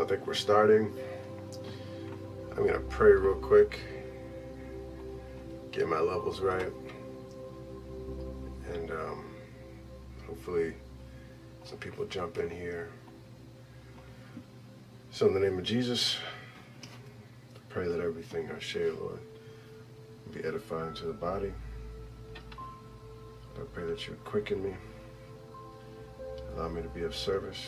I think we're starting. I'm gonna pray real quick, get my levels right, and um, hopefully some people jump in here. So, in the name of Jesus, I pray that everything I share, Lord, be edifying to the body. I pray that you quicken me, allow me to be of service,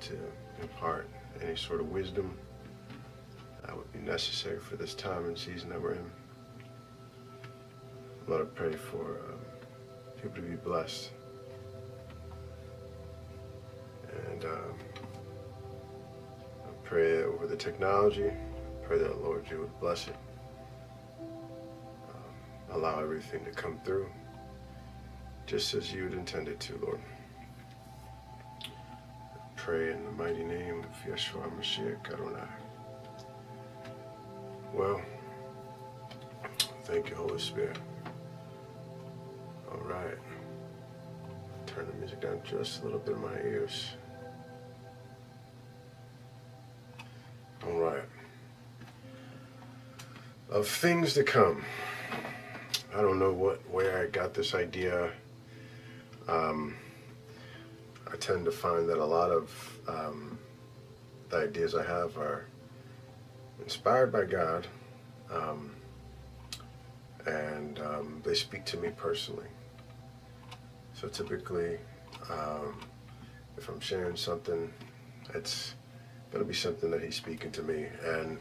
to impart any sort of wisdom that would be necessary for this time and season that we're in. Lord, I pray for um, people to be blessed. And um, I pray over the technology. Pray that, Lord, you would bless it. Um, allow everything to come through just as you had intended to, Lord. Pray in the mighty name of Yeshua Mashiach Adonai. Well, thank you, Holy Spirit. All right. Turn the music down just a little bit in my ears. All right. Of things to come. I don't know what where I got this idea. Um, I tend to find that a lot of um, the ideas I have are inspired by God, um, and um, they speak to me personally. So typically, um, if I'm sharing something, it's going to be something that He's speaking to me, and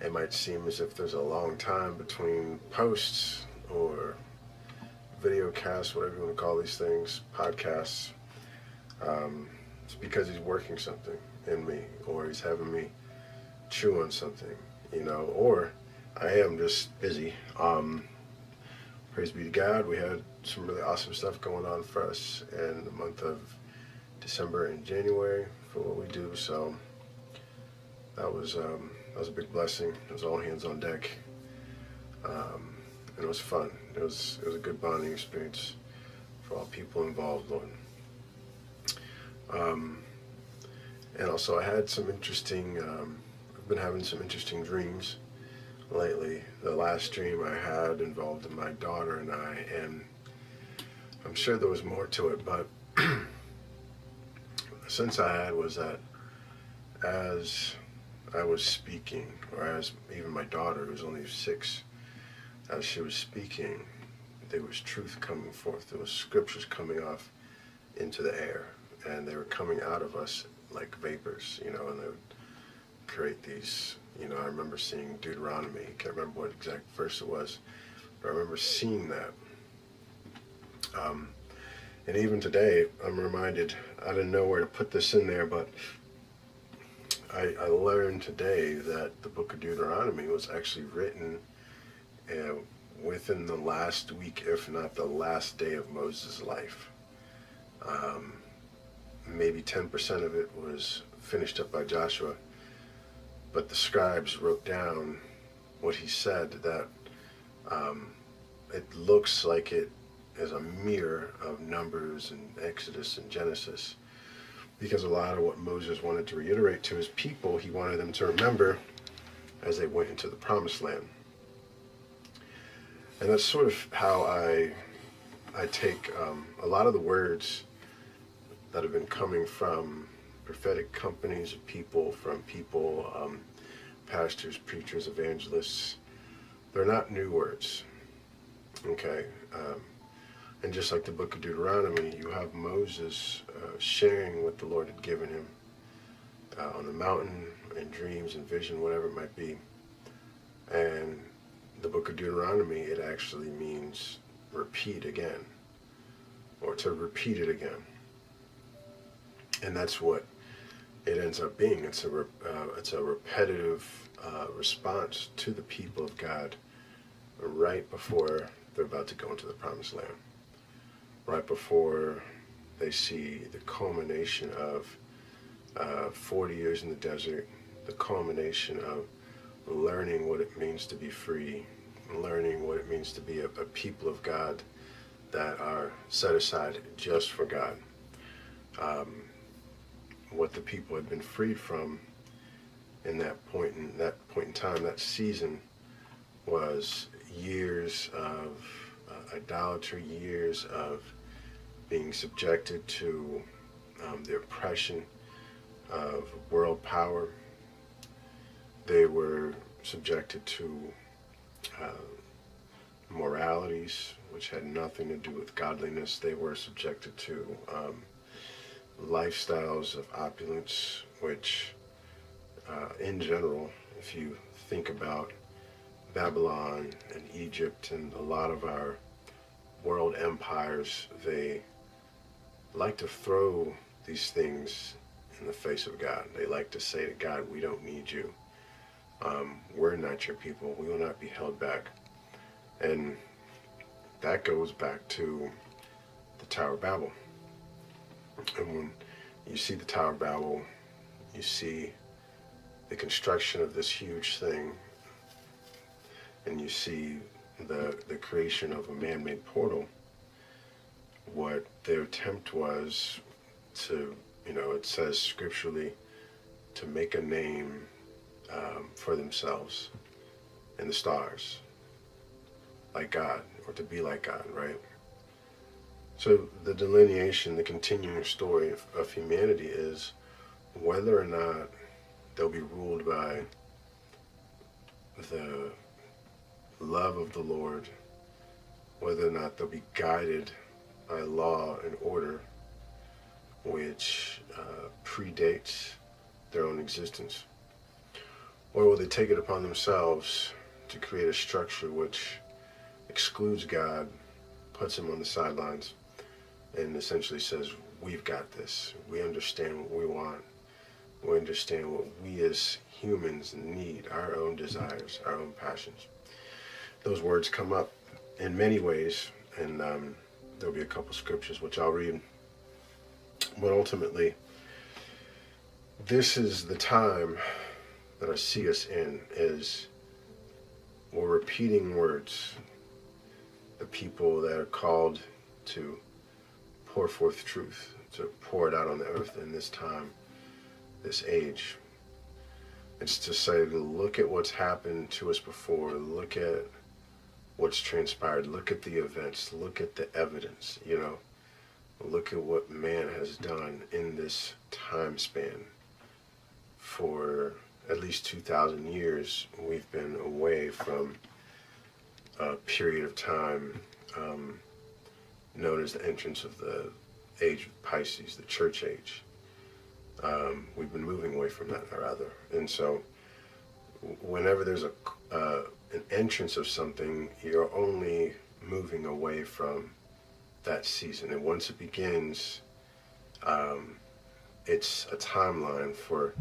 it might seem as if there's a long time between posts or video casts, whatever you want to call these things, podcasts. Um, it's because he's working something in me, or he's having me chew on something, you know, or I am just busy. Um, praise be to God, we had some really awesome stuff going on for us in the month of December and January for what we do. So that was um, that was a big blessing. It was all hands on deck, um, and it was fun. It was it was a good bonding experience for all people involved, Lord. Um, and also, I had some interesting. Um, I've been having some interesting dreams lately. The last dream I had involved my daughter and I, and I'm sure there was more to it, but the sense I had was that as I was speaking, or as even my daughter, who was only six, as she was speaking, there was truth coming forth. There was scriptures coming off into the air, and they were coming out of us like vapors, you know, and they would create these. You know, I remember seeing Deuteronomy. I can't remember what exact verse it was, but I remember seeing that. Um, and even today, I'm reminded. I didn't know where to put this in there, but I, I learned today that the Book of Deuteronomy was actually written uh, within the last week, if not the last day of Moses' life. Um, maybe 10% of it was finished up by Joshua, but the scribes wrote down what he said that um, it looks like it is a mirror of Numbers and Exodus and Genesis. Because a lot of what Moses wanted to reiterate to his people, he wanted them to remember as they went into the promised land. And that's sort of how I, I take um, a lot of the words that have been coming from prophetic companies of people, from people, um, pastors, preachers, evangelists. They're not new words. Okay. Um, and just like the book of Deuteronomy, you have Moses uh, sharing what the Lord had given him uh, on the mountain, in dreams and vision, whatever it might be. And the book of Deuteronomy, it actually means repeat again, or to repeat it again. And that's what it ends up being. It's a, re- uh, it's a repetitive uh, response to the people of God right before they're about to go into the promised land right before they see the culmination of uh, 40 years in the desert, the culmination of learning what it means to be free, learning what it means to be a, a people of God that are set aside just for God. um, what the people had been freed from in that point in that point in time, that season, was years of uh, idolatry, years of being subjected to um, the oppression of world power. They were subjected to uh, moralities which had nothing to do with godliness. They were subjected to um, lifestyles of opulence, which, uh, in general, if you think about Babylon and Egypt and a lot of our world empires, they like to throw these things in the face of God. They like to say to God, we don't need you. Um, we're not your people. We will not be held back. And that goes back to the Tower of Babel. And when you see the Tower of Babel, you see the construction of this huge thing, and you see the, the creation of a man-made portal, what their attempt was to, you know, it says scripturally, to make a name um, for themselves in the stars, like God, or to be like God, right? So the delineation, the continuing story of, of humanity is whether or not they'll be ruled by the love of the Lord, whether or not they'll be guided by law and order, which uh, predates their own existence, or will they take it upon themselves to create a structure which excludes God, puts him on the sidelines, and essentially says, We've got this. We understand what we want. We understand what we as humans need, our own desires, our own passions. Those words come up in many ways, and um, there'll be a couple scriptures which I'll read. But ultimately, this is the time that I see us in is we're repeating words. The people that are called to pour forth truth, to pour it out on the earth in this time, this age. It's to say, look at what's happened to us before, look at what's transpired, look at the events, look at the evidence, you know, look at what man has done in this time span. For at least 2,000 years, we've been away from a period of time um, known as the entrance of the age of Pisces, the church age. Um, we've been moving away from that, rather. And so, whenever there's a uh, an entrance of something, you're only moving away from that season. And once it begins, um, it's a timeline for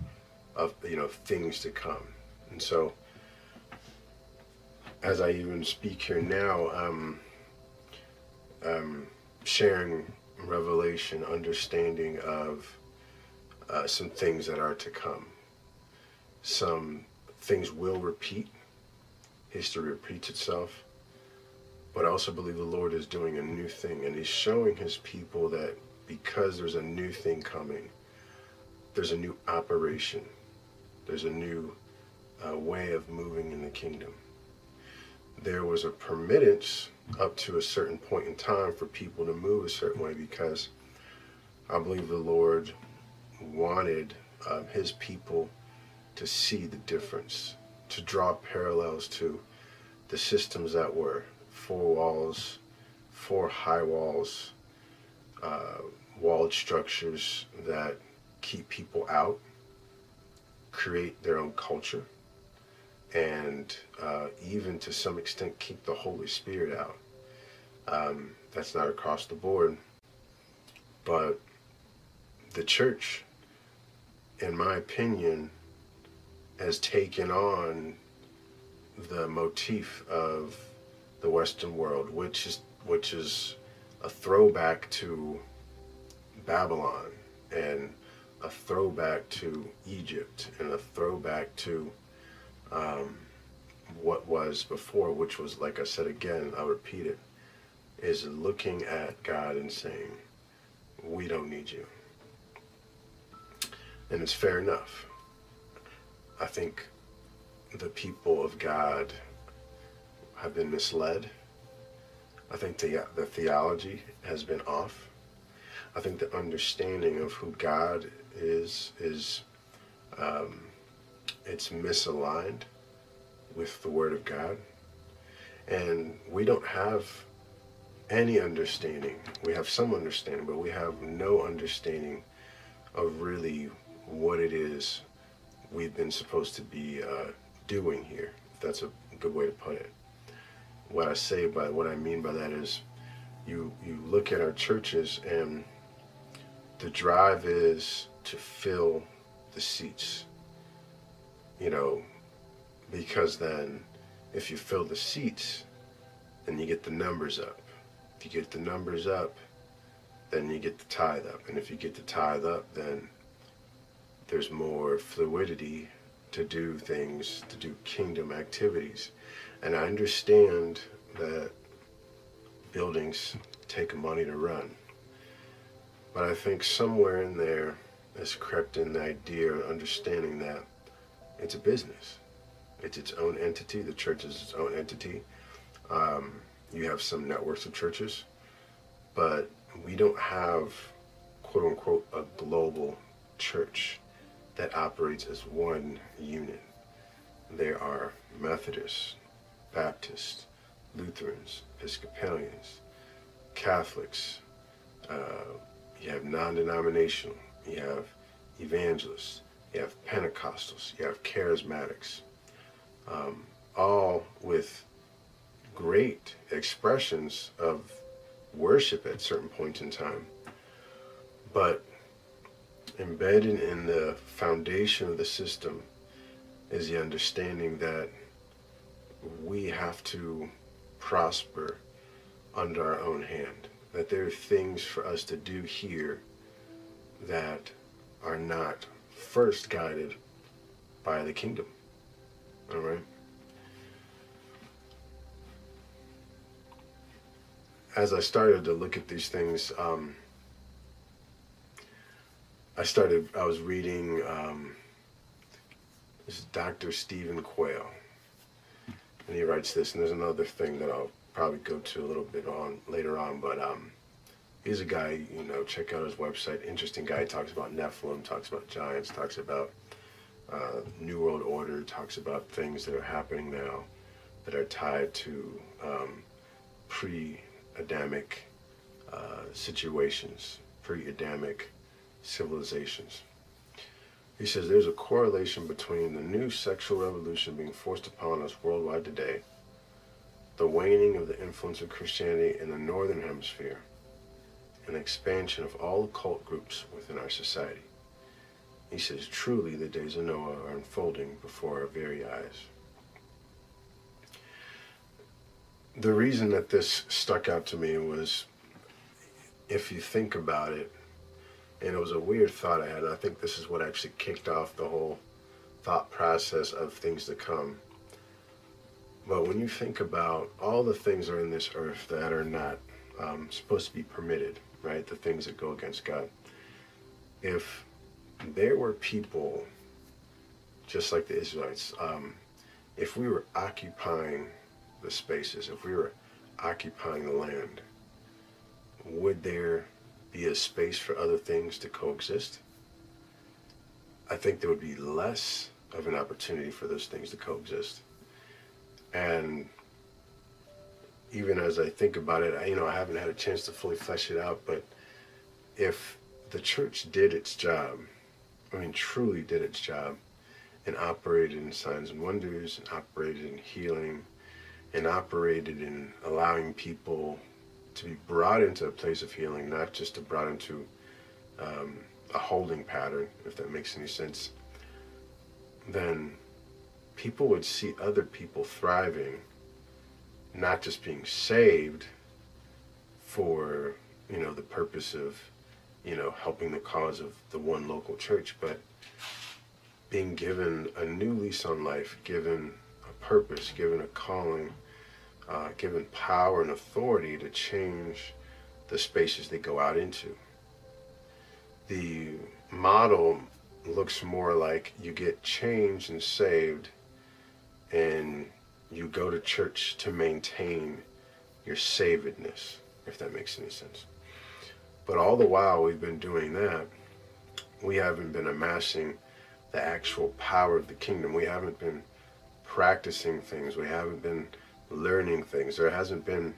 of you know things to come. And so, as I even speak here now, um, um, sharing revelation, understanding of uh, some things that are to come. Some things will repeat. History repeats itself. But I also believe the Lord is doing a new thing, and He's showing His people that because there's a new thing coming, there's a new operation, there's a new uh, way of moving in the kingdom. There was a permittance up to a certain point in time for people to move a certain way because I believe the Lord wanted um, his people to see the difference, to draw parallels to the systems that were four walls, four high walls, uh, walled structures that keep people out, create their own culture and uh, even to some extent keep the Holy Spirit out. Um, that's not across the board, but the church, in my opinion, has taken on the motif of the Western world, which is which is a throwback to Babylon and a throwback to Egypt and a throwback to um, what was before, which was, like I said again, I'll repeat it, is looking at God and saying, we don't need you. And it's fair enough. I think the people of God have been misled. I think the, the theology has been off. I think the understanding of who God is is um, it's misaligned with the Word of God, and we don't have any understanding. We have some understanding, but we have no understanding of really what it is we've been supposed to be uh, doing here. If that's a good way to put it. What I say by what I mean by that is, you you look at our churches and the drive is to fill the seats. You know, because then if you fill the seats, then you get the numbers up. If you get the numbers up, then you get the tithe up. And if you get the tithe up, then there's more fluidity to do things, to do kingdom activities. And I understand that buildings take money to run. But I think somewhere in there has crept in the idea of understanding that it's a business. It's its own entity. The church is its own entity. Um, you have some networks of churches, but we don't have, quote unquote, a global church that operates as one unit. There are Methodists, Baptists, Lutherans, Episcopalians, Catholics, uh, you have non-denominational, you have evangelists, you have Pentecostals, you have charismatics, um, all with great expressions of worship at certain points in time. But embedded in the foundation of the system is the understanding that we have to prosper under our own hand that there are things for us to do here that are not first guided by the kingdom. All right? As I started to look at these things, um, I started, I was reading um, this is Dr. Stephen Quayle. And he writes this, and there's another thing that I'll probably go to a little bit on later on, but um, he's a guy, you know, check out his website. Interesting guy. Talks about Nephilim, talks about giants, talks about uh, New World Order, talks about things that are happening now that are tied to um, pre-Adamic uh, situations, pre-Adamic civilizations. He says there's a correlation between the new sexual revolution being forced upon us worldwide today the waning of the influence of Christianity in the Northern Hemisphere, and expansion of all occult groups within our society. He says, truly the days of Noah are unfolding before our very eyes. The reason that this stuck out to me was, if you think about it, and it was a weird thought I had, I think this is what actually kicked off the whole thought process of things to come but when you think about all the things are in this earth that are not um, supposed to be permitted, right? The things that go against God. If there were people, just like the Israelites, um, if we were occupying the spaces, if we were occupying the land, would there be a space for other things to coexist? I think there would be less of an opportunity for those things to coexist. And even as I think about it, I, you know, I haven't had a chance to fully flesh it out, but if the church did its job, I mean, truly did its job, and operated in signs and wonders, and operated in healing, and operated in allowing people to be brought into a place of healing, not just to brought into um, a holding pattern, if that makes any sense, then people would see other people thriving, not just being saved for, you know, the purpose of, you know, helping the cause of the one local church, but being given a new lease on life, given a purpose, given a calling, uh, given power and authority to change the spaces they go out into. The model looks more like you get changed and saved and you go to church to maintain your savedness, if that makes any sense. But all the while we've been doing that, we haven't been amassing the actual power of the kingdom. We haven't been practicing things. We haven't been learning things. There hasn't been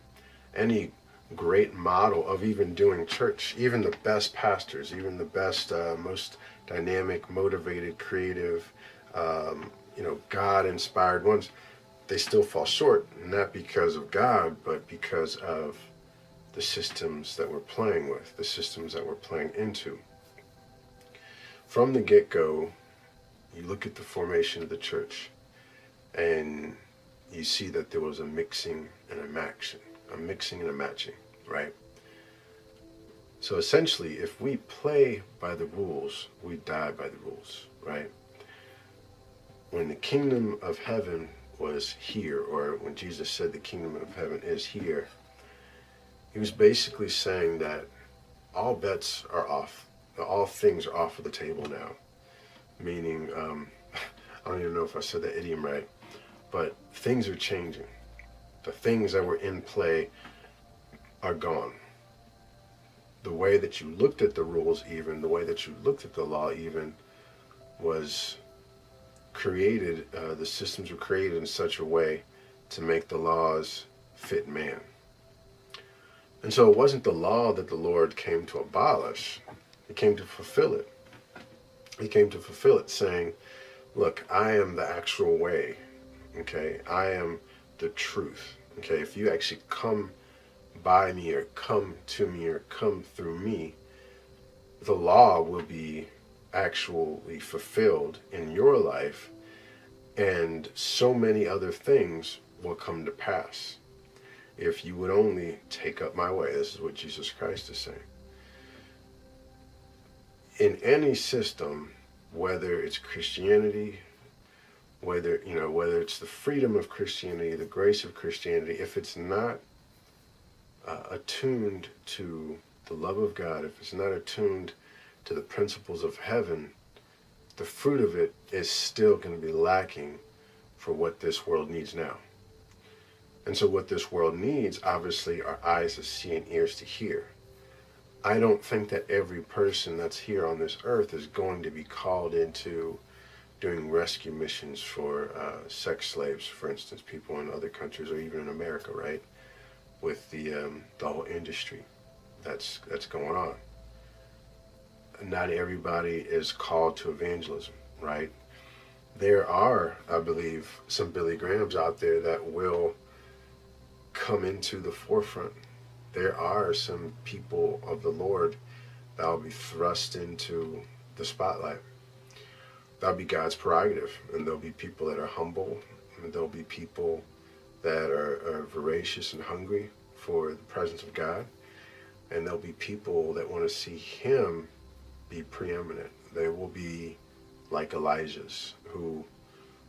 any great model of even doing church. Even the best pastors, even the best, uh, most dynamic, motivated, creative, um, you know, God-inspired ones, they still fall short. Not because of God, but because of the systems that we're playing with, the systems that we're playing into. From the get-go, you look at the formation of the church, and you see that there was a mixing and a matching, a mixing and a matching, right? So essentially, if we play by the rules, we die by the rules, right? When the kingdom of heaven was here, or when Jesus said the kingdom of heaven is here, he was basically saying that all bets are off. All things are off of the table now. Meaning, um, I don't even know if I said that idiom right, but things are changing. The things that were in play are gone the way that you looked at the rules, even the way that you looked at the law, even was created. Uh, the systems were created in such a way to make the laws fit man. And so it wasn't the law that the Lord came to abolish, He came to fulfill it. He came to fulfill it, saying, Look, I am the actual way. Okay, I am the truth. Okay, if you actually come by me or come to me or come through me, the law will be actually fulfilled in your life and so many other things will come to pass if you would only take up my way. This is what Jesus Christ is saying. In any system, whether it's Christianity, whether you know whether it's the freedom of Christianity, the grace of Christianity, if it's not uh, attuned to the love of God, if it's not attuned to the principles of heaven, the fruit of it is still going to be lacking for what this world needs now. And so what this world needs, obviously, are eyes to see and ears to hear. I don't think that every person that's here on this earth is going to be called into doing rescue missions for uh, sex slaves, for instance, people in other countries or even in America, right? with the um, the whole industry that's that's going on. Not everybody is called to evangelism, right? There are, I believe, some Billy Grahams out there that will come into the forefront. There are some people of the Lord that will be thrust into the spotlight. That'll be God's prerogative, and there'll be people that are humble, and there'll be people that are, are voracious and hungry for the presence of God. And there'll be people that want to see him be preeminent. They will be like Elijah's who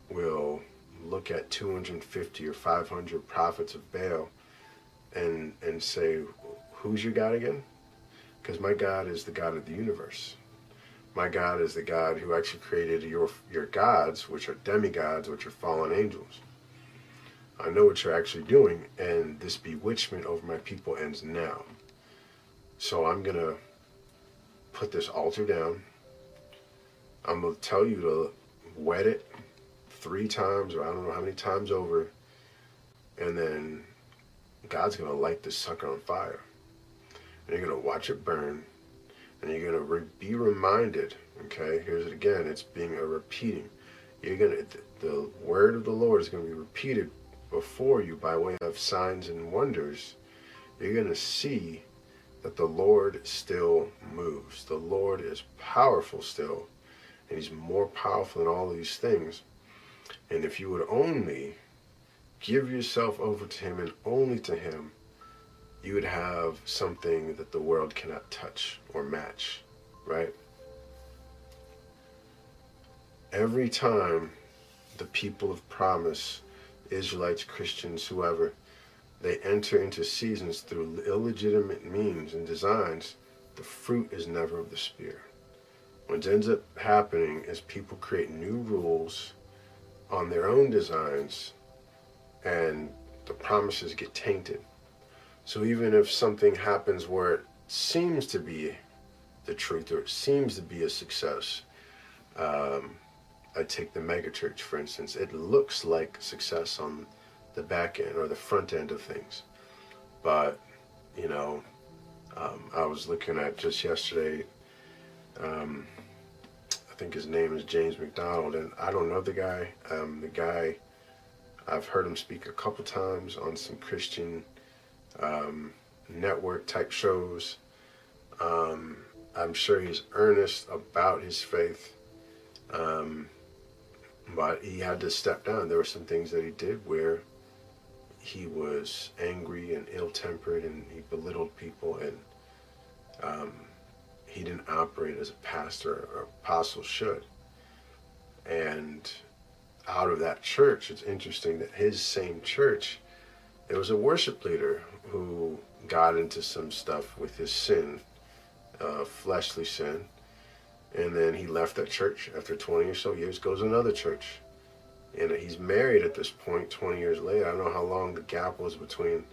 will look at 250 or 500 prophets of Baal and and say, who's your God again? Because my God is the God of the universe. My God is the God who actually created your your gods, which are demigods, which are fallen angels. I know what you're actually doing, and this bewitchment over my people ends now. So I'm going to put this altar down. I'm going to tell you to wet it three times, or I don't know how many times over, and then God's going to light this sucker on fire. And you're going to watch it burn, and you're going to re be reminded, okay, here's it again, it's being a repeating. You're going to, the word of the Lord is going to be repeated before you by way of signs and wonders, you're going to see that the Lord still moves. The Lord is powerful still, and He's more powerful than all these things. And if you would only give yourself over to Him and only to Him, you would have something that the world cannot touch or match, right? Every time the people of promise Israelites, Christians, whoever, they enter into seasons through illegitimate means and designs, the fruit is never of the Spirit. what ends up happening is people create new rules on their own designs and the promises get tainted. So even if something happens where it seems to be the truth or it seems to be a success, um, I take the megachurch for instance, it looks like success on the back end or the front end of things. But, you know, um, I was looking at just yesterday, um, I think his name is James MacDonald, and I don't know the guy. Um, the guy, I've heard him speak a couple times on some Christian um, network type shows. Um, I'm sure he's earnest about his faith, um, but he had to step down. There were some things that he did where he was angry and ill-tempered and he belittled people and um, he didn't operate as a pastor or apostle should. And out of that church it's interesting that his same church there was a worship leader who got into some stuff with his sin uh, fleshly sin. And then he left that church after 20 or so years goes to another church and he's married at this point 20 years later. I don't know how long the gap was between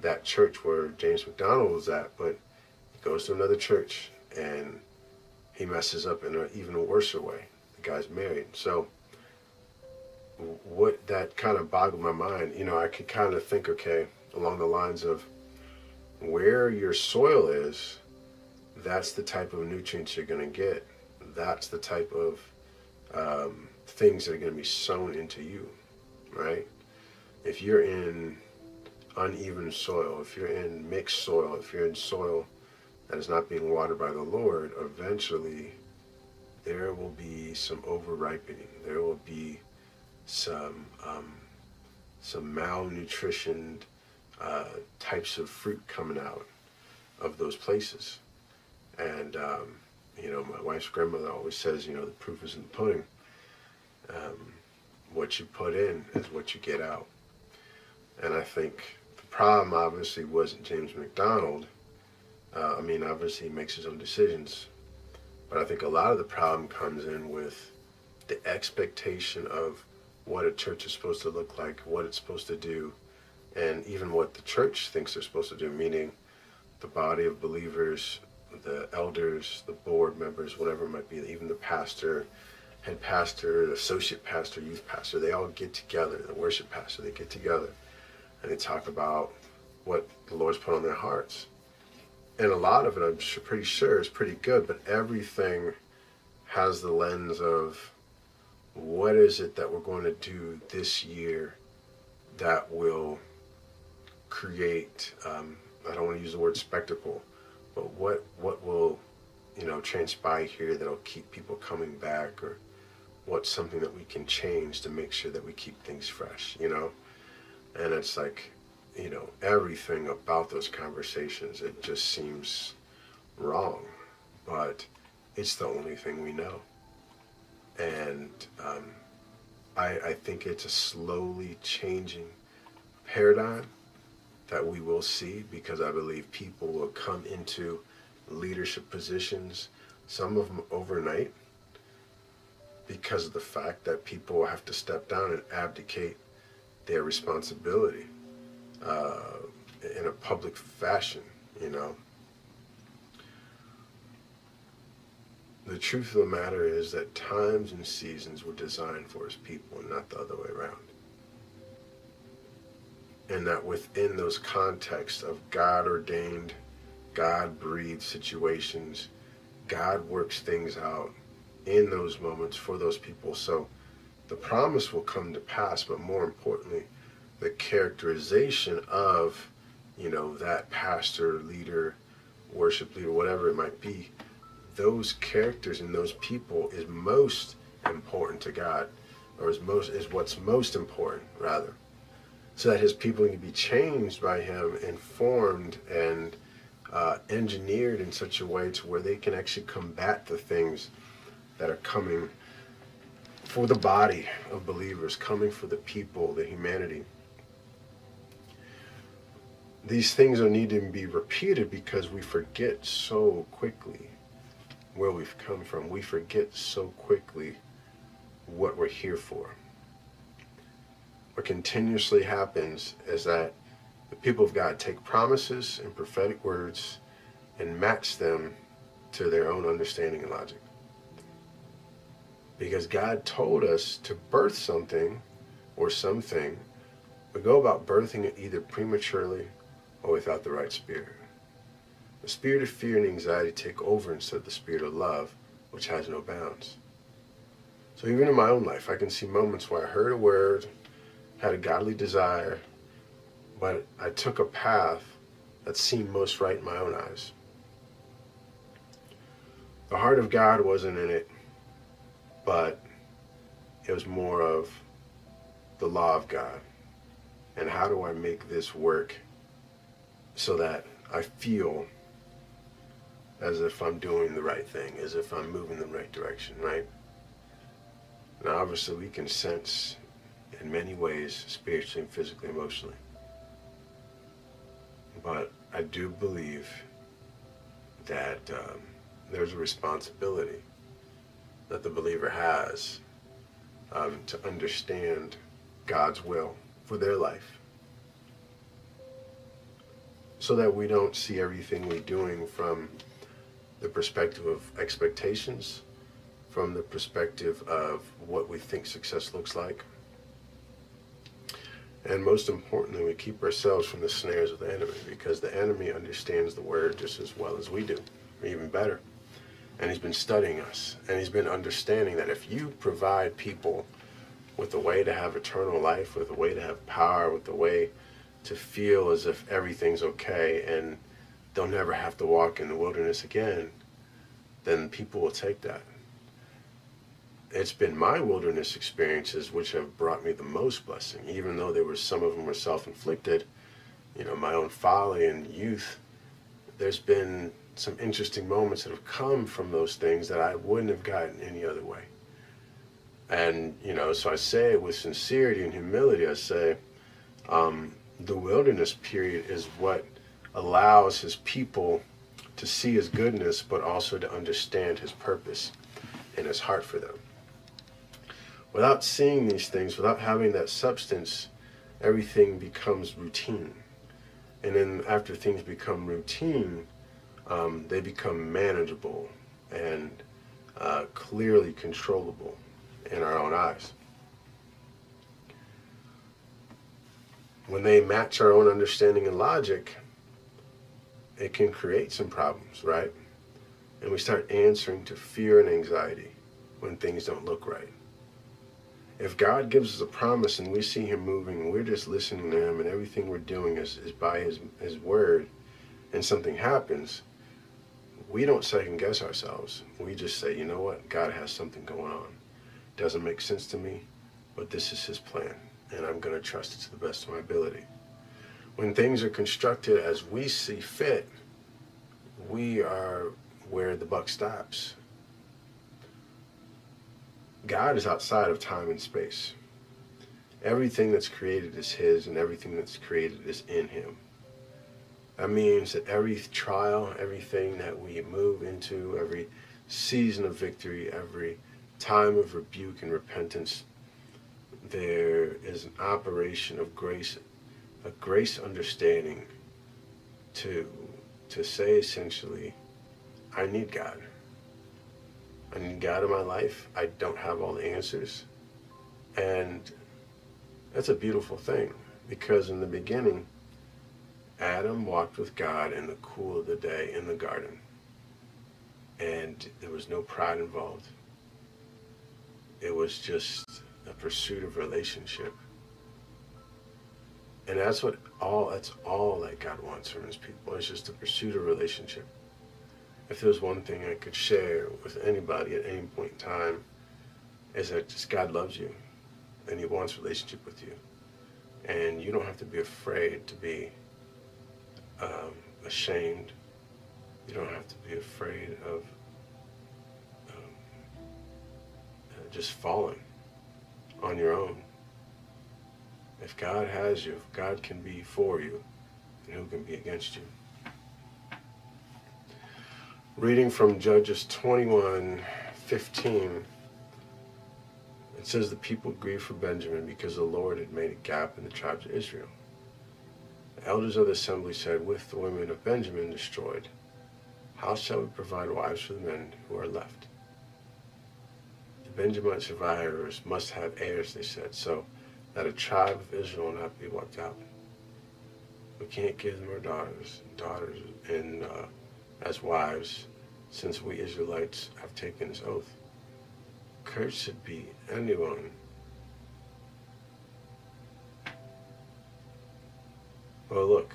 that church where James MacDonald was at but he goes to another church and he messes up in an even worse way. The guy's married. So what that kind of boggled my mind. You know i could kind of think okay along the lines of where your soil is that's the type of nutrients you're going to get. That's the type of um, things that are going to be sown into you, right? If you're in uneven soil, if you're in mixed soil, if you're in soil that is not being watered by the Lord, eventually there will be some over ripening. There will be some um, some malnutritioned uh, types of fruit coming out of those places. And um, you know, my wife's grandmother always says, you know, the proof is in the pudding um, what you put in is what you get out. And I think the problem obviously wasn't James MacDonald. Uh, I mean, obviously he makes his own decisions. But I think a lot of the problem comes in with the expectation of what a church is supposed to look like, what it's supposed to do, and even what the church thinks they're supposed to do, meaning the body of believers, the elders, the board members, whatever it might be, even the pastor, head pastor, associate pastor, youth pastor, they all get together, the worship pastor, they get together and they talk about what the Lord's put on their hearts. And a lot of it, I'm pretty sure, is pretty good, but everything has the lens of what is it that we're going to do this year that will create, um, I don't want to use the word spectacle, but what, what will, you know, transpire here that'll keep people coming back or what's something that we can change to make sure that we keep things fresh, you know? And it's like, you know, everything about those conversations, it just seems wrong, but it's the only thing we know. And um, I, I think it's a slowly changing paradigm that we will see because I believe people will come into leadership positions, some of them overnight, because of the fact that people have to step down and abdicate their responsibility uh, in a public fashion, you know. The truth of the matter is that times and seasons were designed for his people not the other way around. And that within those contexts of God ordained, God breathed situations, God works things out in those moments for those people. So the promise will come to pass, but more importantly, the characterization of, you know, that pastor, leader, worship leader, whatever it might be, those characters and those people is most important to God, or is most is what's most important rather, so that His people can be changed by Him, informed and uh, engineered in such a way to where they can actually combat the things that are coming for the body of believers, coming for the people, the humanity. These things are needing to be repeated because we forget so quickly. where we've come from, we forget so quickly what we're here for. What continuously happens is that the people of God take promises and prophetic words and match them to their own understanding and logic. Because God told us to birth something or something, we go about birthing it either prematurely or without the right spirit. The spirit of fear and anxiety take over instead of the spirit of love, which has no bounds. So even in my own life, I can see moments where I heard a word, had a godly desire, but I took a path that seemed most right in my own eyes. The heart of God wasn't in it, but it was more of the law of God. And how do I make this work so that I feel as if I'm doing the right thing, as if I'm moving in the right direction, right? Now, obviously, we can sense in many ways, spiritually, physically, emotionally. But I do believe that um, there's a responsibility that the believer has um, to understand God's will for their life. So that we don't see everything we're doing from the perspective of expectations, from the perspective of what we think success looks like. And most importantly, we keep ourselves from the snares of the enemy because the enemy understands the word just as well as we do, or even better. And he's been studying us and he's been understanding that if you provide people with a way to have eternal life, with a way to have power, with a way to feel as if everything's okay and they'll never have to walk in the wilderness again, then people will take that. It's been my wilderness experiences which have brought me the most blessing, even though there were some of them were self-inflicted. You know, my own folly and youth. There's been some interesting moments that have come from those things that I wouldn't have gotten any other way. And, you know, so I say it with sincerity and humility. I say, um, the wilderness period is what allows his people to see his goodness, but also to understand his purpose and his heart for them. Without seeing these things, without having that substance, everything becomes routine. And then after things become routine, um, they become manageable and uh, clearly controllable in our own eyes. When they match our own understanding and logic, it can create some problems, right? And we start answering to fear and anxiety when things don't look right. If God gives us a promise and we see Him moving, we're just listening to Him, and everything we're doing is, is by His, His word, and something happens, we don't second guess ourselves. We just say, you know what? God has something going on. Doesn't make sense to me, but this is His plan, and I'm going to trust it to the best of my ability when things are constructed as we see fit, we are where the buck stops. God is outside of time and space. Everything that's created is His, and everything that's created is in Him. That means that every trial, everything that we move into, every season of victory, every time of rebuke and repentance, there is an operation of grace a grace understanding to to say essentially, I need God. I need God in my life. I don't have all the answers. And that's a beautiful thing because in the beginning, Adam walked with God in the cool of the day in the garden. And there was no pride involved. It was just a pursuit of relationship. And that's what all that's all that God wants from his people. It's just the pursuit of relationship. If there's one thing I could share with anybody at any point in time, is that just God loves you and he wants relationship with you. And you don't have to be afraid to be um, ashamed. You don't have to be afraid of um, just falling on your own. If God has you, if God can be for you, then who can be against you? Reading from Judges 21 15, it says the people grieved for Benjamin because the Lord had made a gap in the tribes of Israel. The elders of the assembly said, With the women of Benjamin destroyed, how shall we provide wives for the men who are left? The Benjamite survivors must have heirs, they said, so that a tribe of Israel not be wiped out. We can't give them our daughters, daughters, and uh, as wives, since we Israelites have taken this oath. Cursed be anyone Well, look,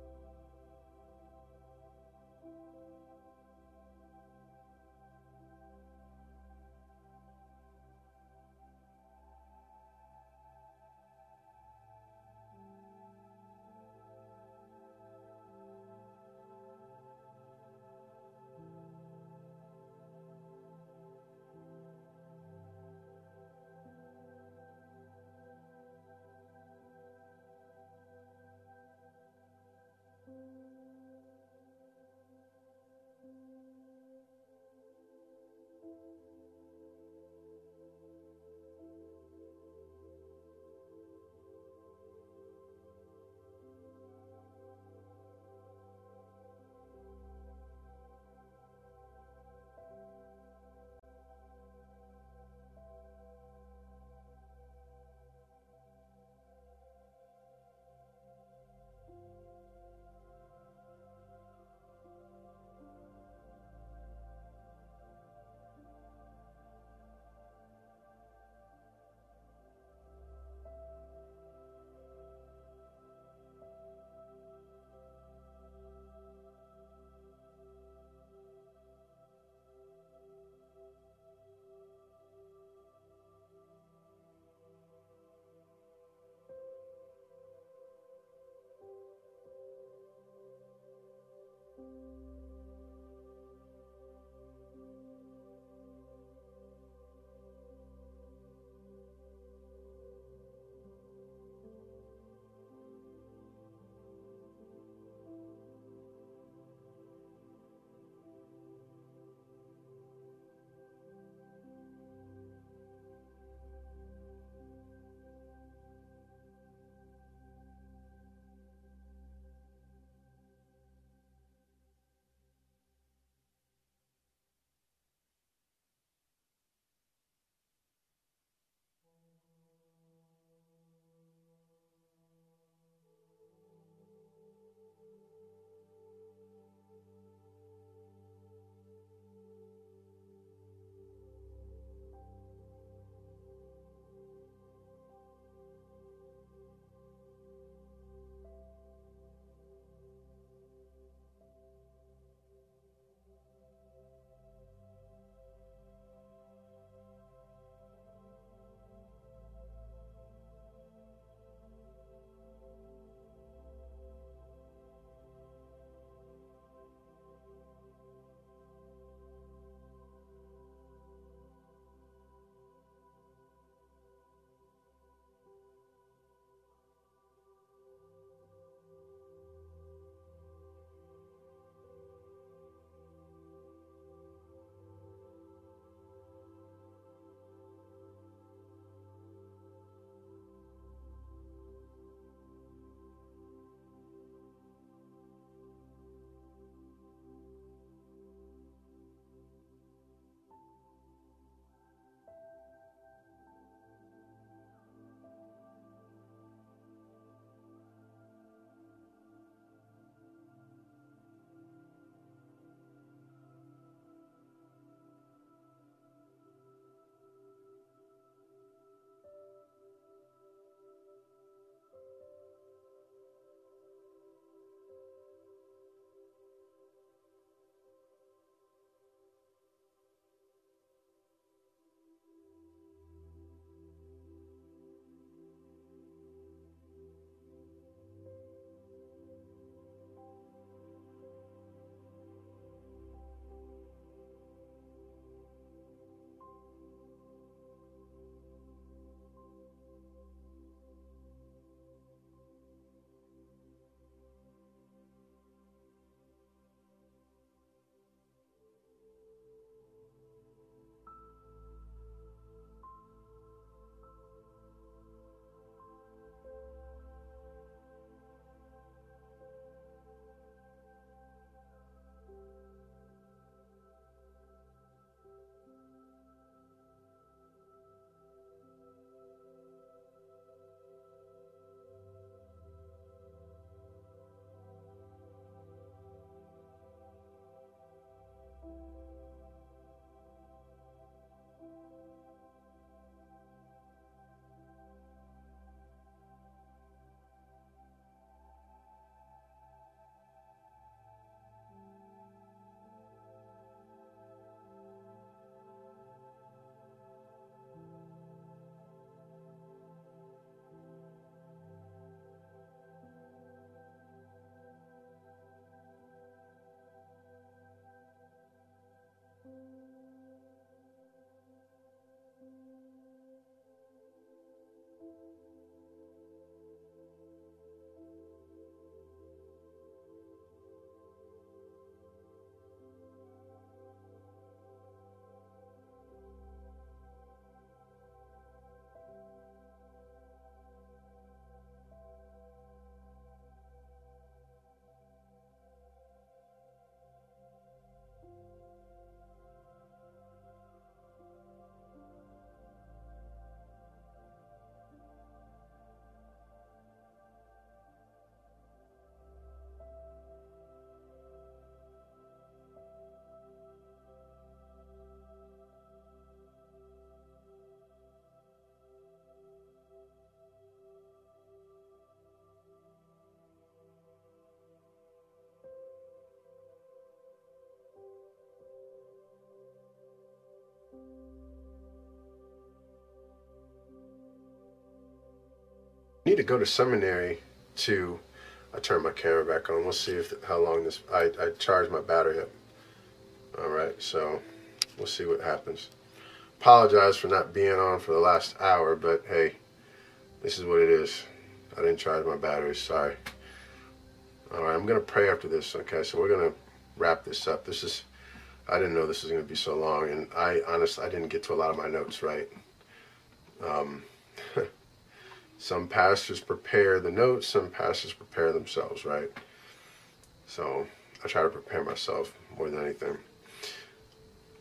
need to go to seminary to. I turn my camera back on. We'll see if how long this. I I charge my battery up. All right, so we'll see what happens. Apologize for not being on for the last hour, but hey, this is what it is. I didn't charge my battery. Sorry. All right, I'm gonna pray after this. Okay, so we're gonna wrap this up. This is. I didn't know this was gonna be so long, and I honestly I didn't get to a lot of my notes right. Um, some pastors prepare the notes, some pastors prepare themselves, right? So I try to prepare myself more than anything.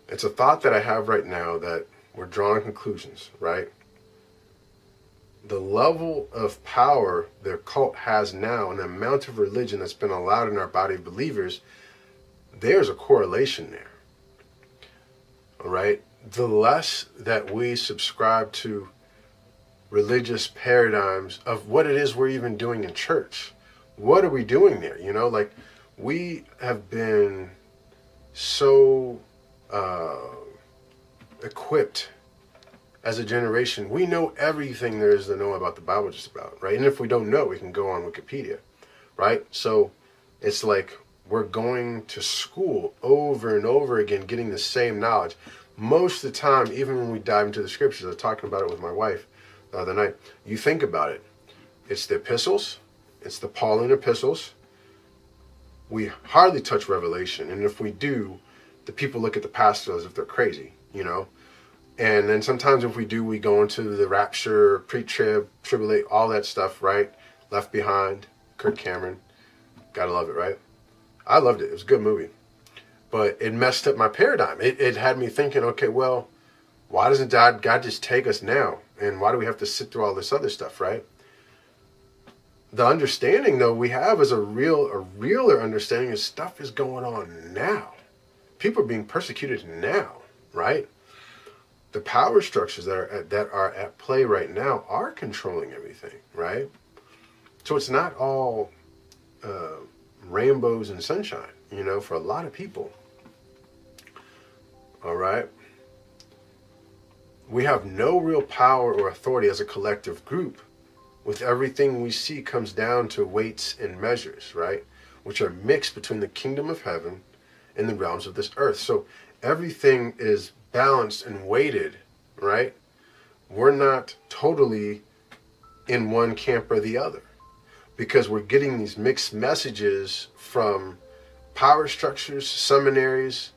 It's a thought that I have right now that we're drawing conclusions, right? The level of power their cult has now and the amount of religion that's been allowed in our body of believers, there's a correlation there. All right? the less that we subscribe to religious paradigms of what it is we're even doing in church. What are we doing there? You know, like we have been so uh, equipped as a generation. We know everything there is to know about the Bible, just about, right? And if we don't know, we can go on Wikipedia, right? So it's like we're going to school over and over again, getting the same knowledge most of the time, even when we dive into the scriptures, I was talking about it with my wife other night. You think about it. It's the epistles, it's the Pauline epistles. We hardly touch Revelation. And if we do, the people look at the pastor as if they're crazy, you know? And then sometimes if we do, we go into the rapture, pre-trib, tribulate, all that stuff, right? Left Behind, Kirk Cameron. Gotta love it, right? I loved it. It was a good movie but it messed up my paradigm. It, it had me thinking, okay, well, why doesn't God, God just take us now? And why do we have to sit through all this other stuff, right? The understanding, though, we have is a real, a realer understanding is stuff is going on now. People are being persecuted now, right? The power structures that are at, that are at play right now are controlling everything, right? So it's not all uh, rainbows and sunshine, you know, for a lot of people. All right? We have no real power or authority as a collective group. With everything we see comes down to weights and measures, right? Which are mixed between the kingdom of heaven and the realms of this earth. So everything is balanced and weighted, right? We're not totally in one camp or the other because we're getting these mixed messages from power structures, seminaries,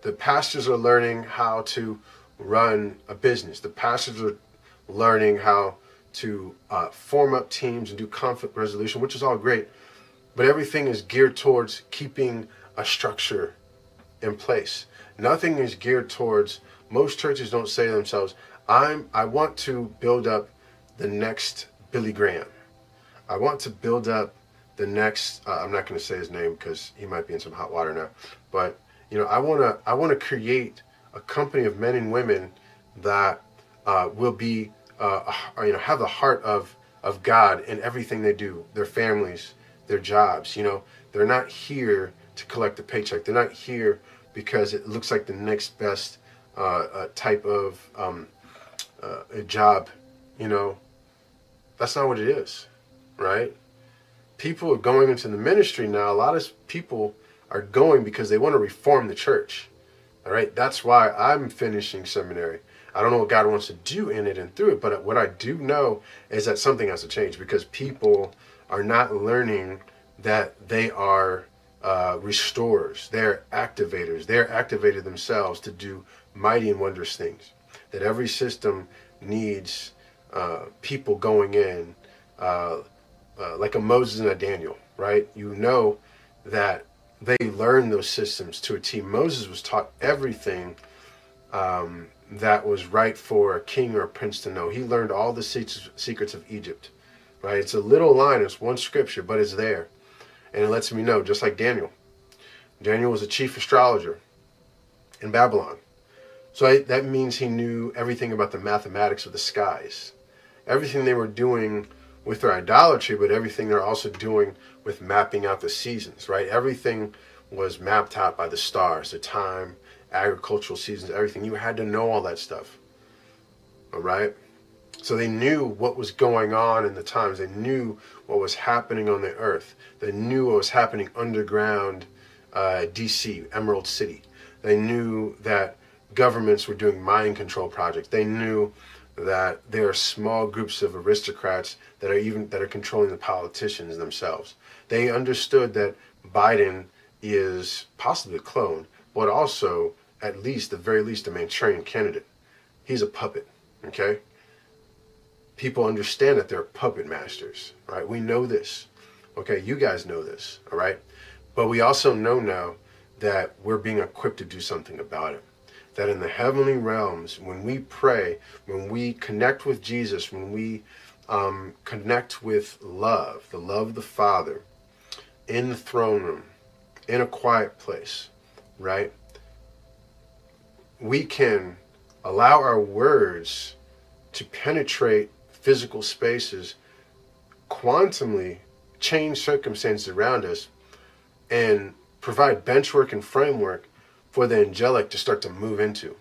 the pastors are learning how to run a business. The pastors are learning how to uh, form up teams and do conflict resolution, which is all great. But everything is geared towards keeping a structure in place. Nothing is geared towards. Most churches don't say to themselves, "I'm. I want to build up the next Billy Graham. I want to build up the next. Uh, I'm not going to say his name because he might be in some hot water now. But you know, I want to I want to create a company of men and women that uh, will be uh, you know have the heart of of God in everything they do, their families, their jobs. You know, they're not here to collect a paycheck. They're not here because it looks like the next best uh, uh type of um, uh, a job. You know, that's not what it is, right? People are going into the ministry now. A lot of people are going because they want to reform the church. All right, that's why I'm finishing seminary. I don't know what God wants to do in it and through it, but what I do know is that something has to change because people are not learning that they are uh, restorers, they're activators, they're activated themselves to do mighty and wondrous things. That every system needs uh, people going in, uh, uh like a Moses and a Daniel, right? You know that they learned those systems to a T. Moses was taught everything um, that was right for a king or a prince to know. He learned all the secrets of Egypt. Right? It's a little line, it's one scripture, but it's there. And it lets me know, just like Daniel. Daniel was a chief astrologer in Babylon. So I, that means he knew everything about the mathematics of the skies. Everything they were doing with their idolatry, but everything they're also doing with mapping out the seasons, right? Everything was mapped out by the stars, the time, agricultural seasons, everything. You had to know all that stuff. All right? So they knew what was going on in the times. They knew what was happening on the earth. They knew what was happening underground uh, DC, Emerald City. They knew that governments were doing mind control projects. They knew that there are small groups of aristocrats that are even that are controlling the politicians themselves. They understood that Biden is possibly a clone, but also at least, the very least, a Manchurian candidate. He's a puppet. Okay people understand that they're puppet masters, right? We know this. Okay, you guys know this, all right? But we also know now that we're being equipped to do something about it. That in the heavenly realms, when we pray, when we connect with Jesus, when we um, connect with love, the love of the Father, in the throne room, in a quiet place, right? We can allow our words to penetrate physical spaces quantumly change circumstances around us and provide benchwork and framework for the angelic to start to move into.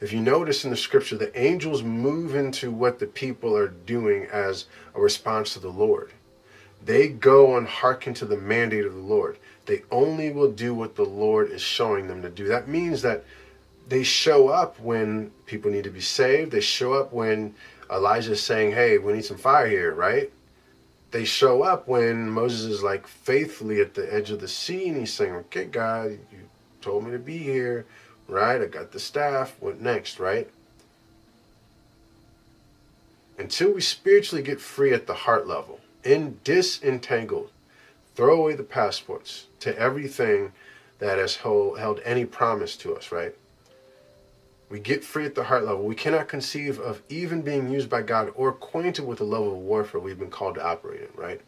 If you notice in the scripture, the angels move into what the people are doing as a response to the Lord. They go and hearken to the mandate of the Lord. They only will do what the Lord is showing them to do. That means that they show up when people need to be saved. They show up when Elijah is saying, hey, we need some fire here, right? They show up when Moses is like faithfully at the edge of the sea and he's saying, okay, God, you told me to be here, right? I got the staff. What next, right? Until we spiritually get free at the heart level, and disentangled, throw away the passports to everything that has held any promise to us, right? We get free at the heart level. We cannot conceive of even being used by God or acquainted with the level of warfare we've been called to operate in, right?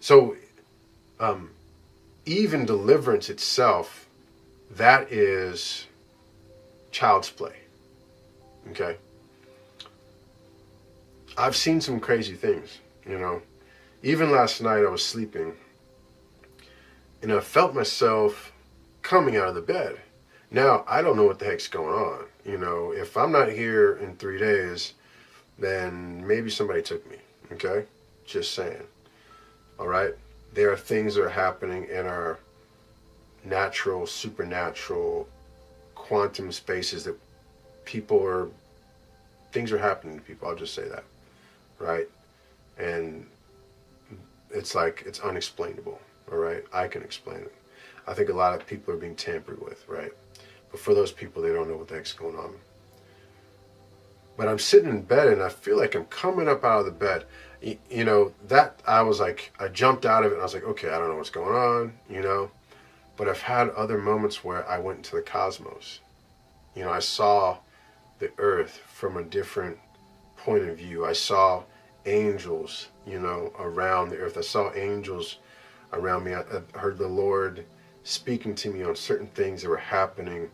So, um, even deliverance itself, that is child's play. Okay? I've seen some crazy things, you know. Even last night I was sleeping and I felt myself coming out of the bed now, I don't know what the heck's going on. You know, if I'm not here in three days, then maybe somebody took me. Okay? Just saying. All right? There are things that are happening in our natural, supernatural, quantum spaces that people are, things are happening to people. I'll just say that. Right? And it's like, it's unexplainable. All right? I can explain it. I think a lot of people are being tampered with, right? But for those people, they don't know what the heck's going on. But I'm sitting in bed and I feel like I'm coming up out of the bed. You, know, that I was like, I jumped out of it and I was like, okay, I don't know what's going on, you know. But I've had other moments where I went into the cosmos. You know, I saw the earth from a different point of view. I saw angels, you know, around the earth. I saw angels around me. I, I heard the Lord speaking to me on certain things that were happening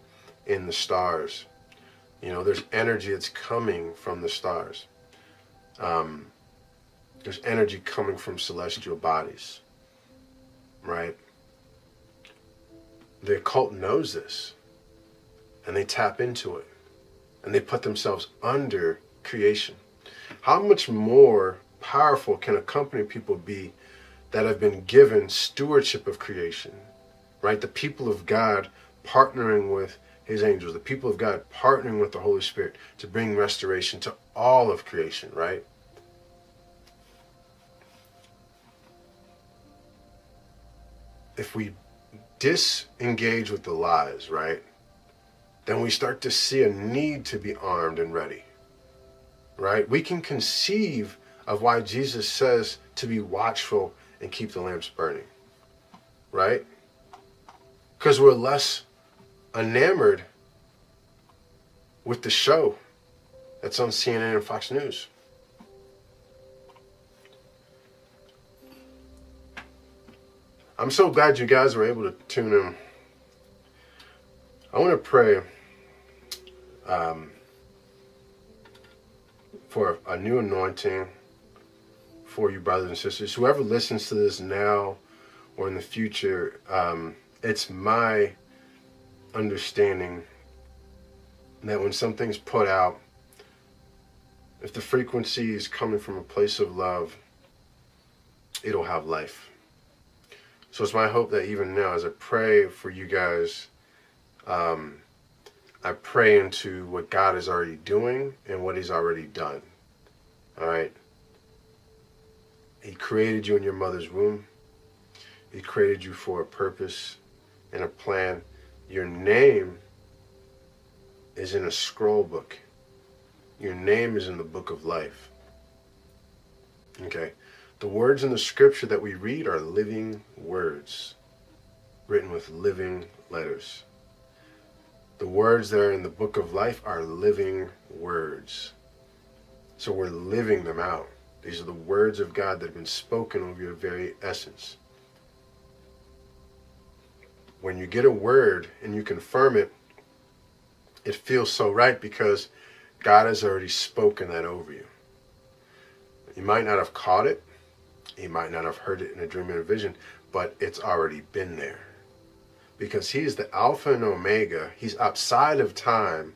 in the stars. You know, there's energy that's coming from the stars. Um, there's energy coming from celestial bodies, right? The occult knows this, and they tap into it, and they put themselves under creation. How much more powerful can a company people be that have been given stewardship of creation, right? The people of God partnering with his angels, the people of God partnering with the Holy Spirit to bring restoration to all of creation, right? If we disengage with the lies, right, then we start to see a need to be armed and ready, right? We can conceive of why Jesus says to be watchful and keep the lamps burning, right? Because we're less enamored with the show that's on CNN and Fox News. I'm so glad you guys were able to tune in. I want to pray um, for a new anointing for you, brothers and sisters. Whoever listens to this now or in the future, um, it's my understanding that when something's put out, if the frequency is coming from a place of love, it'll have life. So it's my hope that even now, as I pray for you guys, um, I pray into what God is already doing and what He's already done. All right? He created you in your mother's womb. He created you for a purpose and a plan. Your name is in a scroll book. Your name is in the book of life. Okay? The words in the scripture that we read are living words, written with living letters. The words that are in the book of life are living words. So we're living them out. These are the words of God that have been spoken over your very essence. When you get a word and you confirm it, it feels so right because God has already spoken that over you. You might not have caught it, you might not have heard it in a dream or a vision, but it's already been there. Because He's the Alpha and Omega, He's outside of time,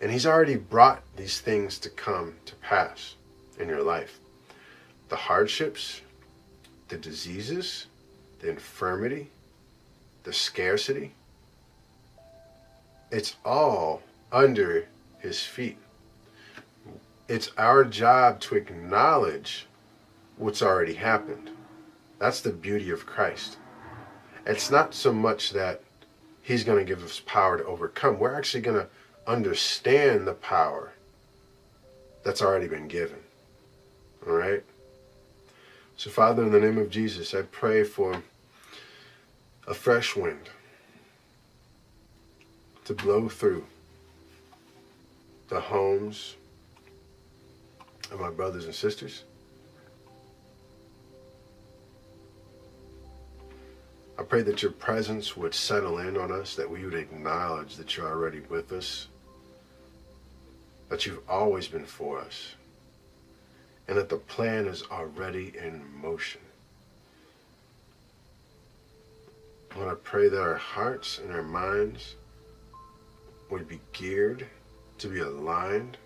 and He's already brought these things to come to pass in your life. The hardships, the diseases, the infirmity, the scarcity, it's all under His feet. It's our job to acknowledge what's already happened. That's the beauty of Christ. It's not so much that He's going to give us power to overcome. We're actually going to understand the power that's already been given. All right? So, Father, in the name of Jesus, I pray for a fresh wind to blow through the homes of my brothers and sisters. I pray that your presence would settle in on us, that we would acknowledge that you're already with us, that you've always been for us, and that the plan is already in motion. Lord, I pray that our hearts and our minds would be geared to be aligned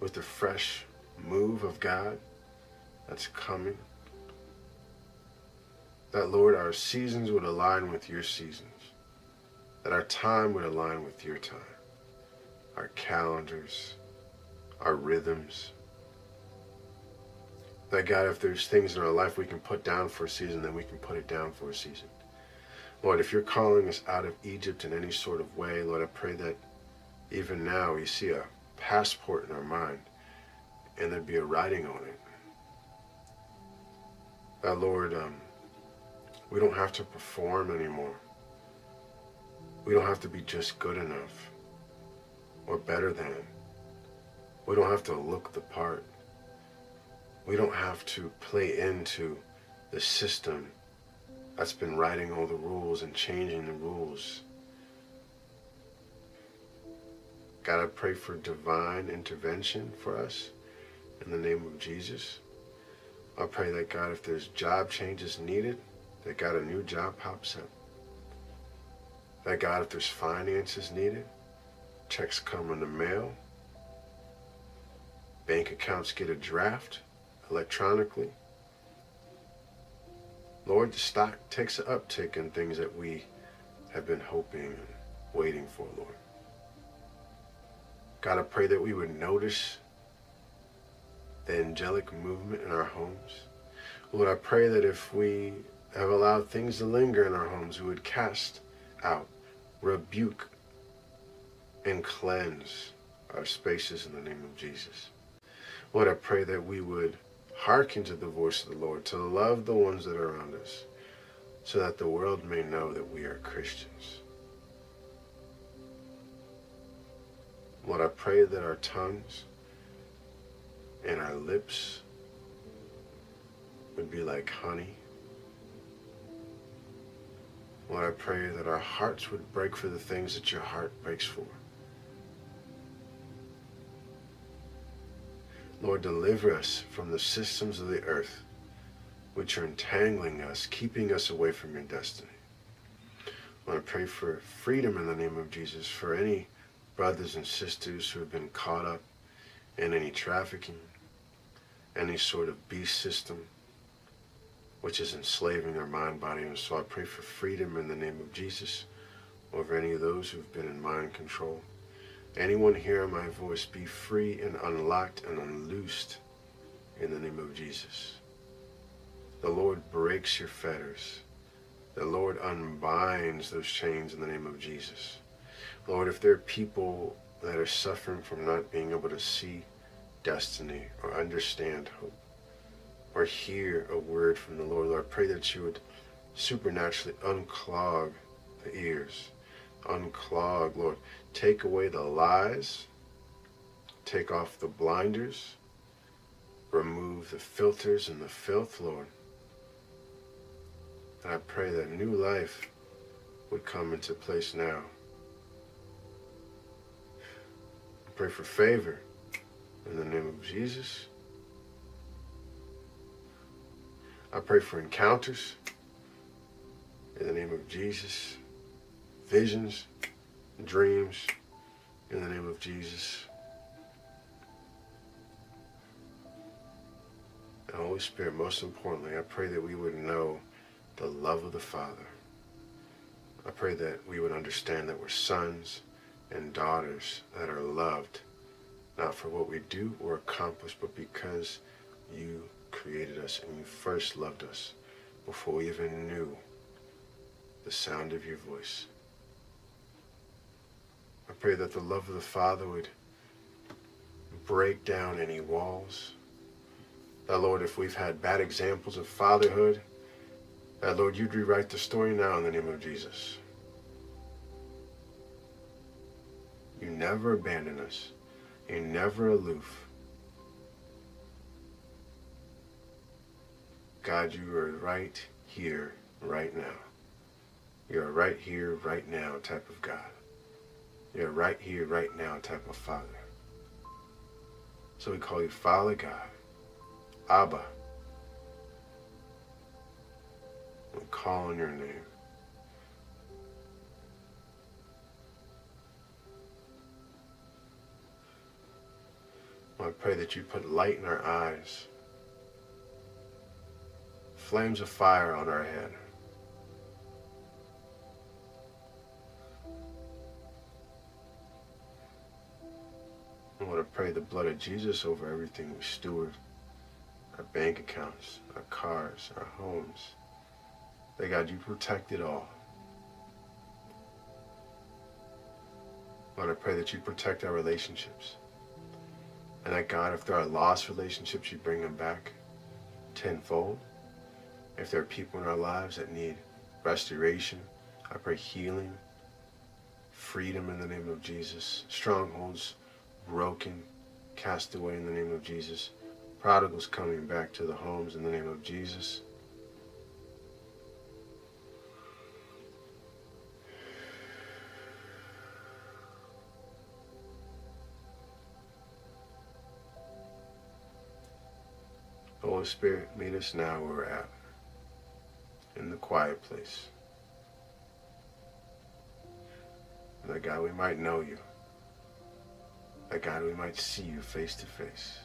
with the fresh move of God that's coming that, Lord, our seasons would align with your seasons, that our time would align with your time, our calendars, our rhythms. That, God, if there's things in our life we can put down for a season, then we can put it down for a season. Lord, if you're calling us out of Egypt in any sort of way, Lord, I pray that even now we see a passport in our mind and there'd be a writing on it. That, Lord, um, we don't have to perform anymore. We don't have to be just good enough or better than. We don't have to look the part. We don't have to play into the system that's been writing all the rules and changing the rules. God, I pray for divine intervention for us in the name of Jesus. I pray that, God, if there's job changes needed, that God, a new job pops up. That God, if there's finances needed, checks come in the mail, bank accounts get a draft electronically. Lord, the stock takes an uptick in things that we have been hoping and waiting for, Lord. God, I pray that we would notice the angelic movement in our homes. Lord, I pray that if we have allowed things to linger in our homes, we would cast out, rebuke, and cleanse our spaces in the name of Jesus. Lord, I pray that we would hearken to the voice of the Lord, to love the ones that are around us, so that the world may know that we are Christians. Lord, I pray that our tongues and our lips would be like honey Lord, I pray that our hearts would break for the things that your heart breaks for. Lord, deliver us from the systems of the earth which are entangling us, keeping us away from your destiny. I want to pray for freedom in the name of Jesus for any brothers and sisters who have been caught up in any trafficking, any sort of beast system, which is enslaving their mind, body, and soul. I pray for freedom in the name of Jesus over any of those who've been in mind control. Anyone hear my voice, be free and unlocked and unloosed in the name of Jesus. The Lord breaks your fetters. The Lord unbinds those chains in the name of Jesus. Lord, if there are people that are suffering from not being able to see destiny or understand hope or hear a word from the Lord, Lord, I pray that you would supernaturally unclog the ears. Unclog, Lord. Take away the lies. Take off the blinders. Remove the filters and the filth, Lord. And I pray that new life would come into place now. I pray for favor in the name of Jesus. I pray for encounters in the name of Jesus. Visions, dreams in the name of Jesus. And Holy Spirit, most importantly, I pray that we would know the love of the Father. I pray that we would understand that we're sons and daughters that are loved, not for what we do or accomplish, but because you created us and you first loved us before we even knew the sound of your voice. I pray that the love of the Father would break down any walls. That, Lord, if we've had bad examples of fatherhood, that, Lord, you'd rewrite the story now in the name of Jesus. You never abandon us. You're never aloof. God, you are right here, right now. You're right here, right now type of God. You're right here, right now type of Father. So we call you Father God, Abba. We call on your name. I pray that you put light in our eyes, flames of fire on our head. I want to pray the blood of Jesus over everything we steward our bank accounts, our cars, our homes. That God, you protect it all. Lord, I pray that you protect our relationships. And that God, if there are lost relationships, you bring them back tenfold. If there are people in our lives that need restoration, I pray healing, freedom in the name of Jesus, strongholds broken, cast away in the name of Jesus, prodigals coming back to the homes in the name of Jesus. Holy Spirit, meet us now where we're at, in the quiet place. That God, we might know you. That God, we might see you face to face.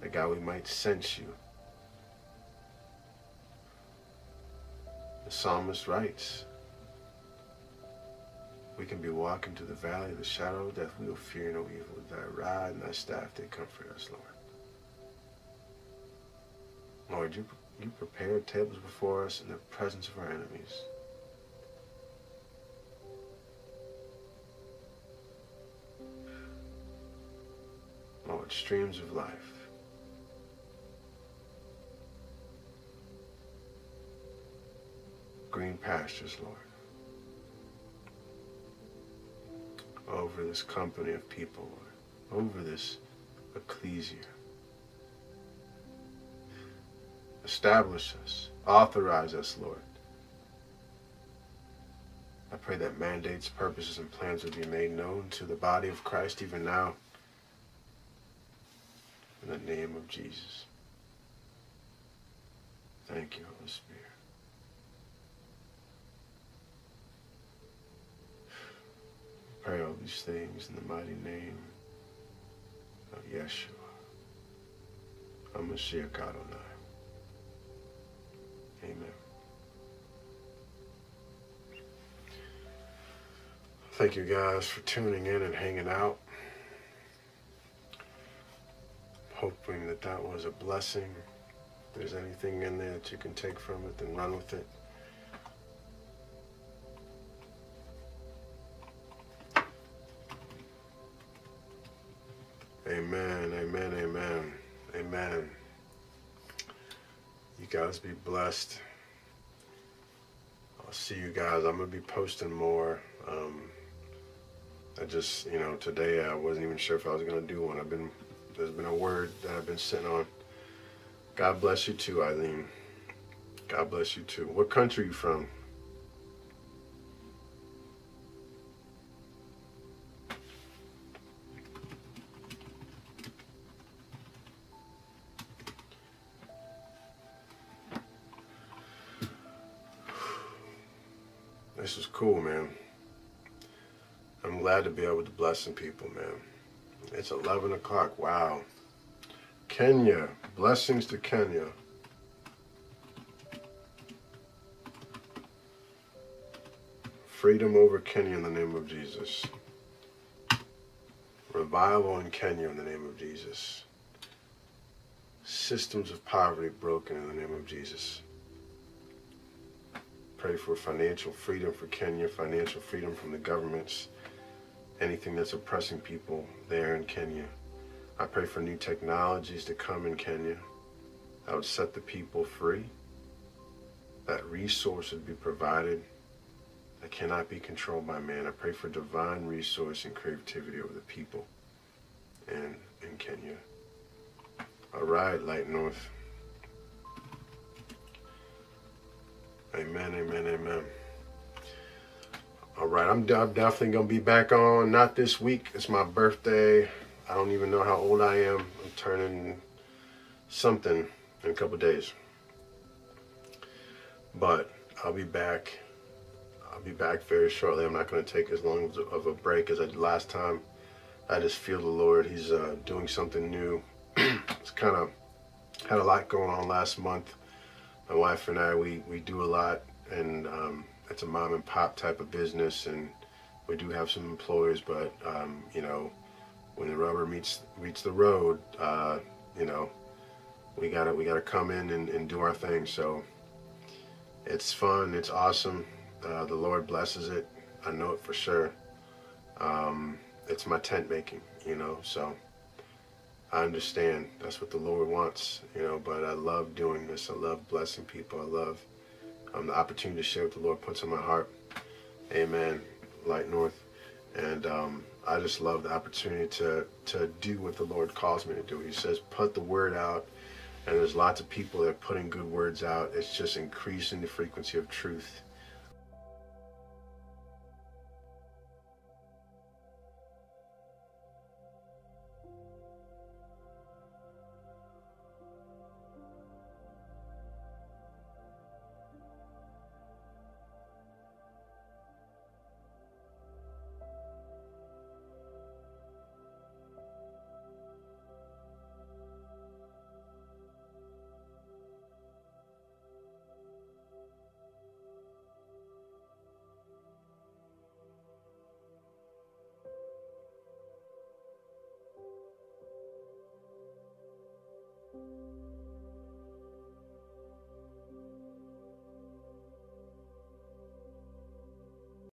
That God, we might sense you. The psalmist writes, we can be walking through the valley of the shadow of death. We will fear no evil. Thy rod and thy staff, they comfort us, Lord. Lord, you, you prepared tables before us in the presence of our enemies. Lord, streams of life. Green pastures, Lord. Over this company of people, Lord. Over this ecclesia. Establish us. Authorize us, Lord. I pray that mandates, purposes, and plans would be made known to the body of Christ even now. In the name of Jesus. Thank you, Holy Spirit. pray all these things in the mighty name of Yeshua. HaMashiach Adonai. Amen. Thank you guys for tuning in and hanging out. Hoping that that was a blessing. If there's anything in there that you can take from it, then run with it. Amen, amen, amen, amen. You guys be blessed. I'll see you guys. I'm going to be posting more. Um, I just, you know, today I wasn't even sure if I was going to do one. I've been, there's been a word that I've been sitting on. God bless you too, Eileen. God bless you too. What country are you from? This is cool, man. I'm glad to be able to bless some people, man. It's 11 o'clock. Wow. Kenya. Blessings to Kenya. Freedom over Kenya in the name of Jesus. Revival in Kenya in the name of Jesus. Systems of poverty broken in the name of Jesus. Pray for financial freedom for Kenya, financial freedom from the governments, anything that's oppressing people there in Kenya. I pray for new technologies to come in Kenya that would set the people free, that resource would be provided that cannot be controlled by man. I pray for divine resource and creativity over the people in, in Kenya. All right, Light North. Amen, amen, amen. All right, I'm, I'm definitely going to be back on. Not this week. It's my birthday. I don't even know how old I am. I'm turning something in a couple days. But I'll be back. I'll be back very shortly. I'm not going to take as long of a break as I did last time. I just feel the Lord. He's uh, doing something new. it's kind of had a lot going on last month my wife and I, we, we do a lot, and um, it's a mom and pop type of business, and we do have some employees, but um, you know, when the rubber meets meets the road, uh, you know, we gotta we gotta come in and, and do our thing. So it's fun, it's awesome. Uh, the Lord blesses it. I know it for sure. Um, it's my tent making, you know, so. I understand that's what the Lord wants, you know, but I love doing this. I love blessing people. I love um, the opportunity to share what the Lord puts in my heart. Amen. Light North. And um, I just love the opportunity to, to do what the Lord calls me to do. He says, put the word out. And there's lots of people that are putting good words out. It's just increasing the frequency of truth